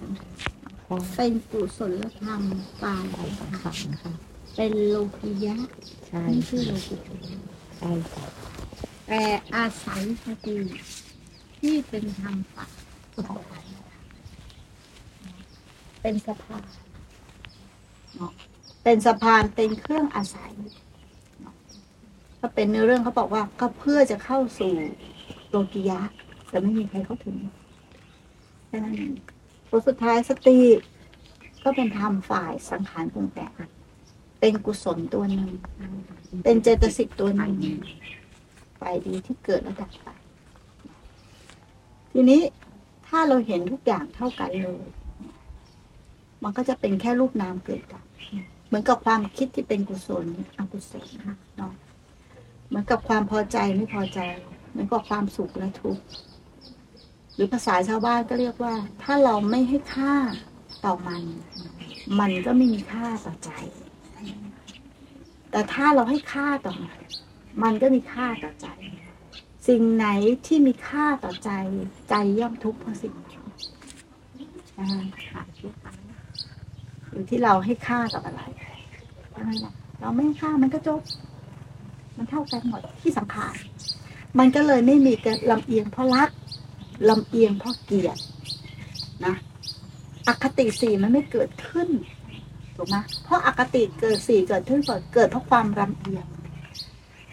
สังขารเป็นกุศลธรรมปาลค่ะเป็นโลกิยะใช่ไม่ใช่โลกุตระใช่ค่ะแต่อาศัยสติที่เป็นธรรมฝักเป็นสะพานเนาะเป็นสะพานเป็นเครื่องอาศัยเนาะถ้าเป็นในเรื่องเขาบอกว่าก็เพื่อจะเข้าสู่โลกิยะแต่ไม่มีใครเข้าถึงแค่นั้นเอง ผลสุดท้ายสติก็เป็นธรรมฝ่ายสังขารปรุงแต่งเป็นกุศลตัวหนึ่งเป็นเจตสิกตัวหนึ่งฝ่ายดีที่เกิดแล้วดับไป ทีนี้ถ้าเราเห็นทุกอย่างเท่ากันเลย มันก็จะเป็นแค่รูปนามเกิดดับเหมือนกับความคิดที่เป็นกุศลอกุศลเนาะเหมือนกับความพอใจไม่พอใจ เหมือนกับความสุขและทุกข์ หรือภาษาชาวบ้านก็เรียกว่า ถ้าเราไม่ให้ค่าต่อมัน มันก็ไม่มีค่าต่อใจ แต่ถ้าเราให้ค่าต่อมัน มันก็มีค่าต่อใจ สิ่งไหนที่มีค่าต่อใจ ใจย่อมทุกข์เพราะสิ่งนั้นนะคะอยู่ที่เราให้ค่ากับอะไรใช่ไหมล่ะเราไม่ค่ามันก็จบ มันเท่ากันหมดที่สังขาร มันก็เลยไม่มีการลำเอียงเพราะรัก ลำเอียงเพราะเกลียดนะอคติสี่มันไม่เกิดขึ้นถูกไหมเพราะอคติเกิดสี่เกิดขึ้นก่อนเกิดเพราะความรำเอียง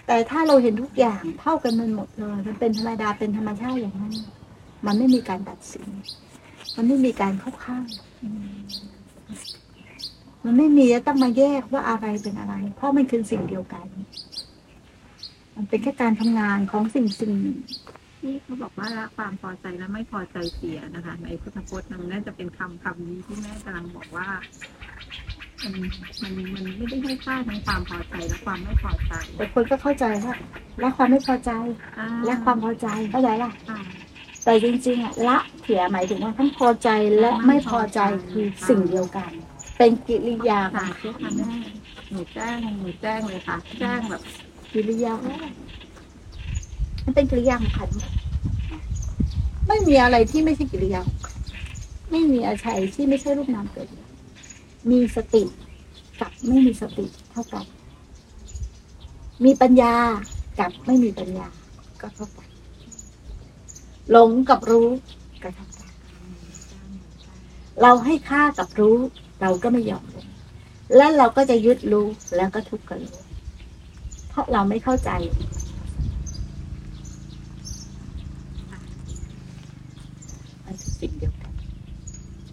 แต่ถ้าเราเห็นทุกอย่างเท่ากันมันหมดเลยมันเป็นธรรมดาเป็นธรรมชาติอย่างนั้น มันไม่มีการตัดสิน มันไม่มีการเข้าข้างมันไม่มีจะต้องมาแยกว่าอะไรเป็นอะไร เพราะมันคือสิ่งเดียวกัน มันเป็นแค่การทำงานของสิ่งสิ่ง ที่เขาบอกว่าละความพอใจและไม่พอใจเสียนะคะ ในพุทธพจน์มันน่าจะเป็นคำคำนี้ที่แม่กำลังบอกว่ามันมันมันไม่ได้ให้ค่าทั้งความพอใจและความไม่พอใจแต่คนก็เข้าใจว่าละความไม่พอใจอ่าและความพอใจเข้าใจล่ะอ่าแต่จริงๆอะละเสียหมายถึงว่าทั้งพอใจและไม่พอใจคือสิ่งเดียวกัน เป็นกิริยาขอค่ะงเชื่อค่ะแม่หนูแจ้งหนูแจ้งเลยค่ะแจ้งแบบกิริยา มันเป็นกิริยาของขัน ไม่มีอะไรที่ไม่ใช่กิริยาของขันไม่มีอะไรที่ไม่ใช่รูปนามเกิด มีสติกับไม่มีสติเท่ากัน มีปัญญากับไม่มีปัญญา ก็เท่ากัน หลงกับรู้ก็เท่ากัน เราให้ค่ากับรู้ เราก็ไม่ยอมรู้และเราก็จะยึดรู้แล้วก็ทุกข์กับรู้เพราะเราไม่เข้าใจ สิ่งเดียวกัน